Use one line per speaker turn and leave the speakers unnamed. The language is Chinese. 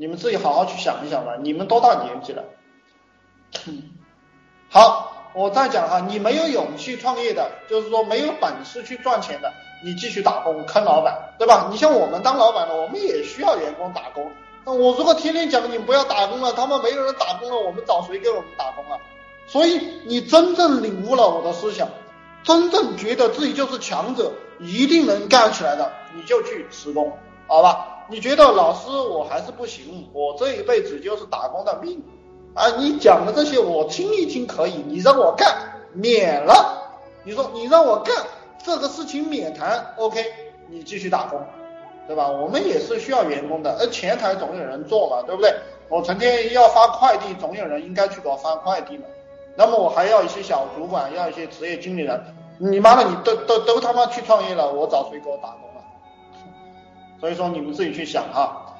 你们自己好好去想一想吧。你们多大年纪了？好，我再讲哈，你没有勇气创业的，就是说没有本事去赚钱的，你继续打工坑老板，对吧？你像我们当老板的，我们也需要员工打工。那我如果天天讲你不要打工了，他们没有人打工了，我们找谁给我们打工啊？所以你真正领悟了我的思想，真正觉得自己就是强者，一定能干起来的，你就去施工，好吧？你觉得老师我还是不行，我这一辈子就是打工的命啊！你讲的这些我听一听可以，你让我干免了，你说你让我干这个事情免谈，OK，你继续打工。对吧？我们也是需要员工的，而前台总有人做嘛，对不对？我成天要发快递，总有人应该去给我发快递嘛。那么我还要一些小主管，要一些职业经理人。你妈的，你都都都他妈去创业了，我找谁给我打工啊？所以说你们自己去想哈。